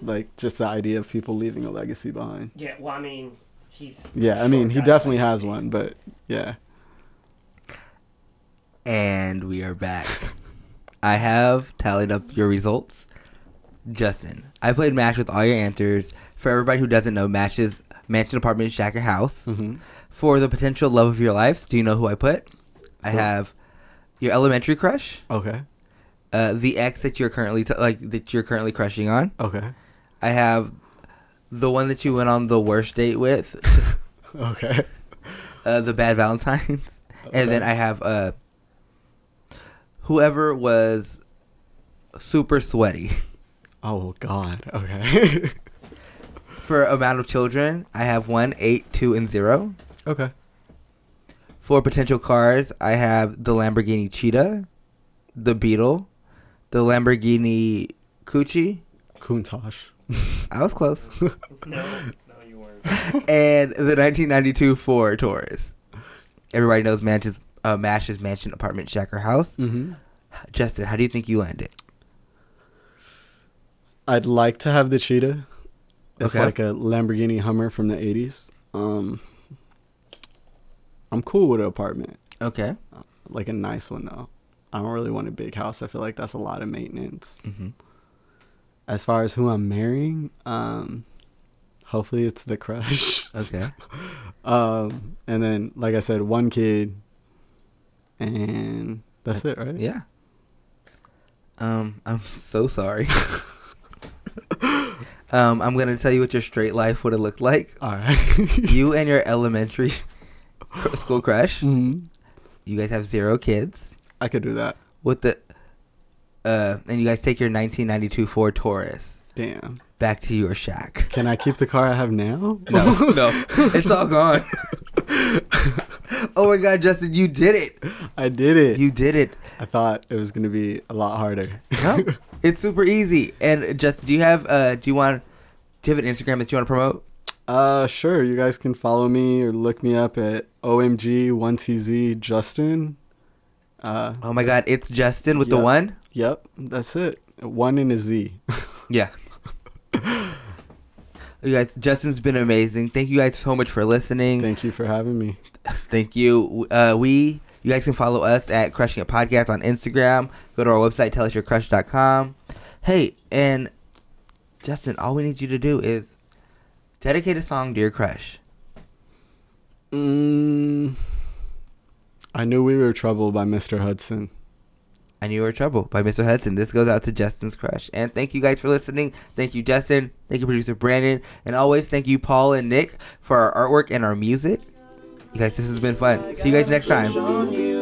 like just the idea of people leaving a legacy behind. Yeah. Well, I mean, he's. Yeah, I mean he definitely has one, but yeah. And we are back. I have tallied up your results. Justin, I played MASH with all your answers. For everybody who doesn't know, MASH is mansion, apartment, shack, or house. hmm For the potential love of your lives, do you know who I put? I Who? have your elementary crush, Okay. uh, the ex that you're currently t- like that you're currently crushing on. Okay. I have the one that you went on the worst date with, *laughs* Okay. uh, the bad Valentines, and then I have uh, whoever was super sweaty. Oh God. Okay. *laughs* For amount of children, I have one, eight, two, and zero. okay. For potential cars, I have the Lamborghini Cheetah, the Beetle, the Lamborghini Cucci, Countach. *laughs* I was close. *laughs* No, no, you weren't. *laughs* and the 1992 Ford Taurus. Everybody knows Mash's, uh, Mash's mansion, apartment, shack, or house. hmm Justin, how do you think you landed? I'd like to have the cheetah. It's Okay. like a Lamborghini Hummer from the '80s. Um, I'm cool with an apartment, Okay. like a nice one though. I don't really want a big house. I feel like that's a lot of maintenance. hmm As far as who I'm marrying, um, hopefully it's the crush. Okay. *laughs* um, and then, like I said, one kid, and that's it, right? Yeah. Um, I'm so sorry. *laughs* um, I'm gonna tell you what your straight life would have looked like. All right. You and your *laughs* elementary school crush. Mhm. You guys have zero kids. I could do that. With the, uh, and you guys take your 1992 Ford Taurus Damn. back to your shack. Can I keep the car I have now? *laughs* No, no, *laughs* it's all gone. oh my God, Justin, you did it! I did it. You did it. I thought it was gonna be a lot harder. No, *laughs* it's super easy. And Justin, do you have uh, do you want, do you have an Instagram that you want to promote? Uh, sure. You guys can follow me or look me up at OMG1TZ Justin. Uh, Oh my God, it's Justin with the one. yep, that's it. One and a Z. *laughs* Yeah. You guys, Justin's been amazing. Thank you guys so much for listening. Thank you for having me. Thank you. Uh, we, you guys can follow us at Crushing It Podcast on Instagram. Go to our website, tellusyourcrush.com. Hey, and Justin, all we need you to do is dedicate a song to your crush. Mm, I knew we were trouble by Mr. Hudson. I Knew You Were Trouble by Mr. Hudson. This goes out to Justin's crush. And thank you guys for listening. Thank you, Justin. Thank you, producer Brandon. And always thank you, Paul and Nick, for our artwork and our music. Guys, this has been fun. See you guys next time.